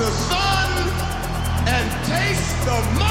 the sun and taste the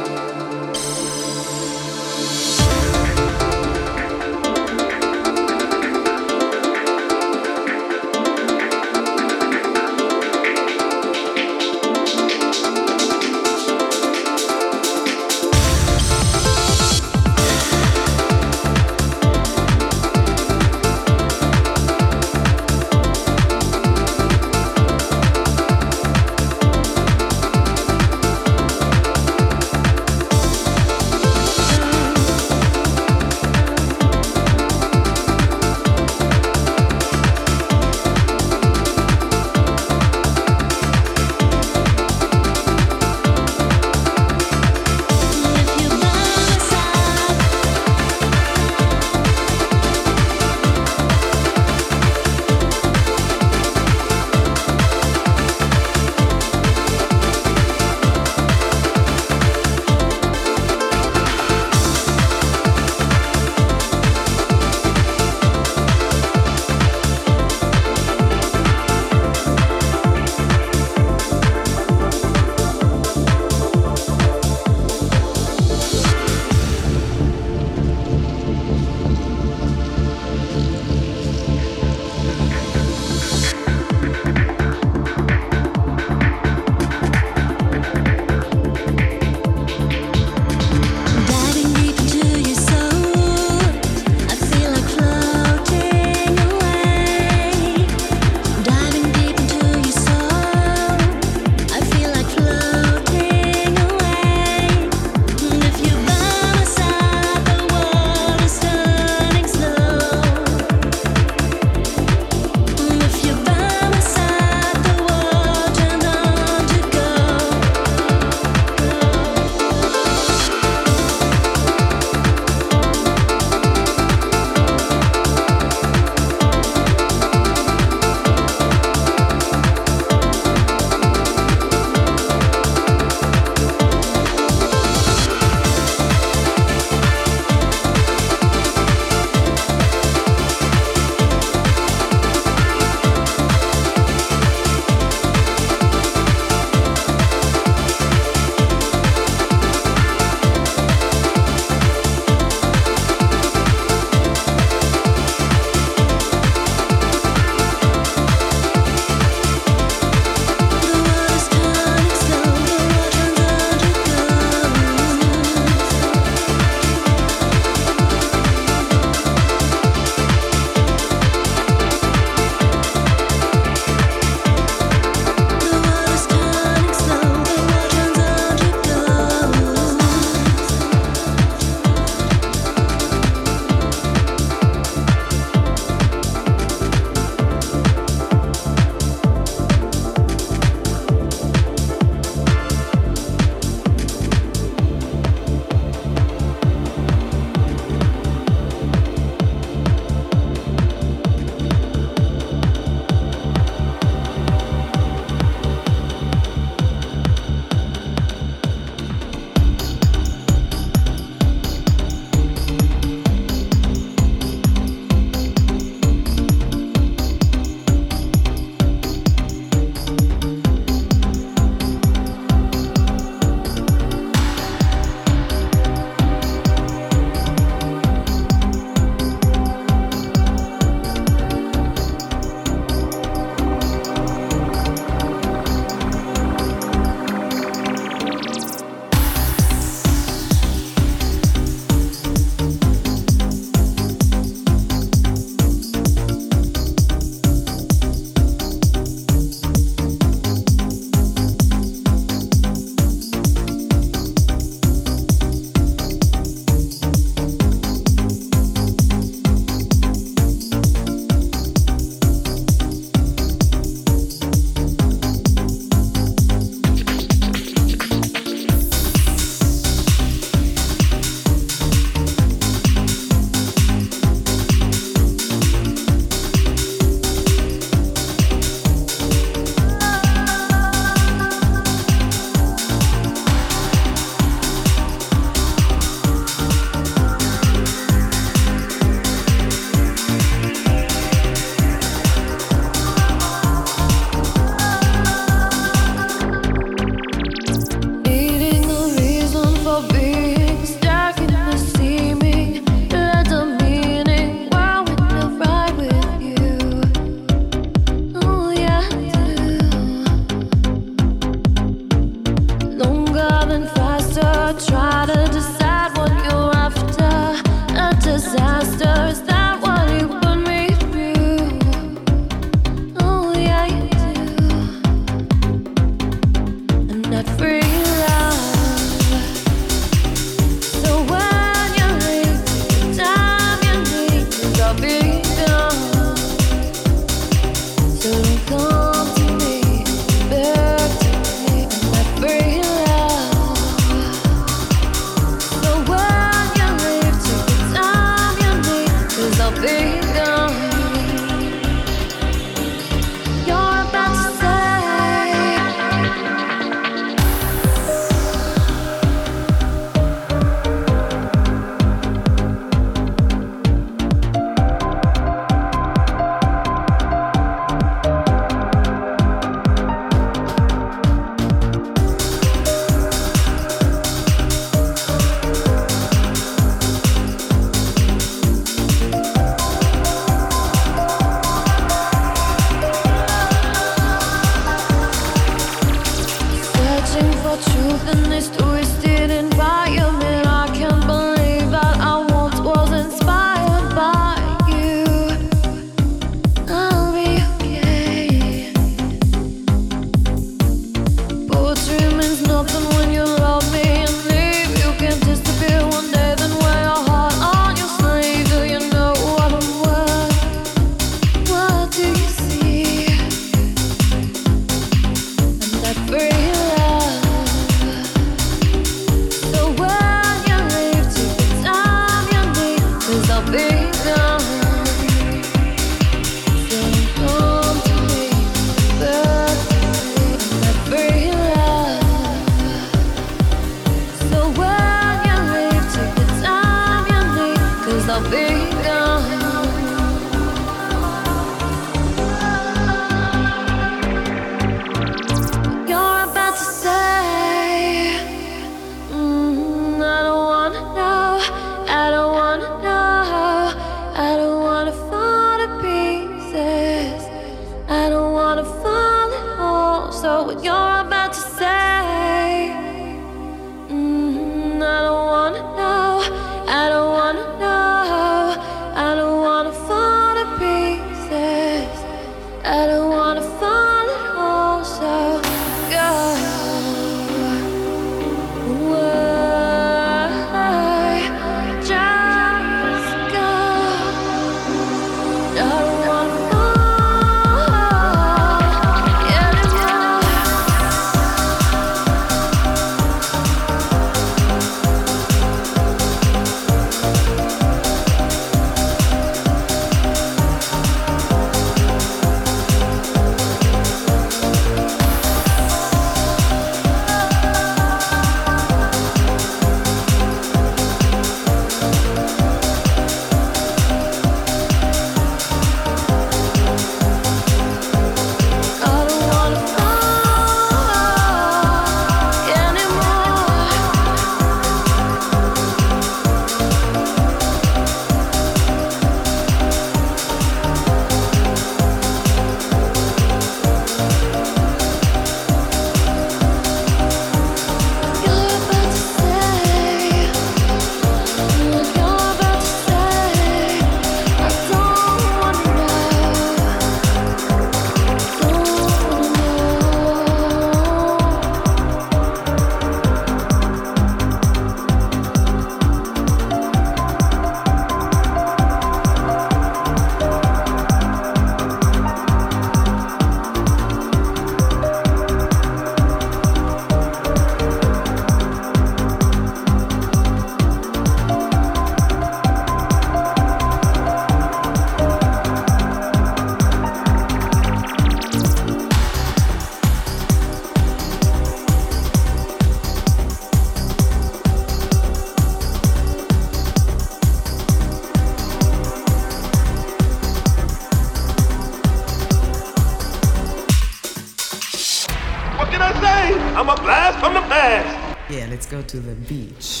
go to the beach.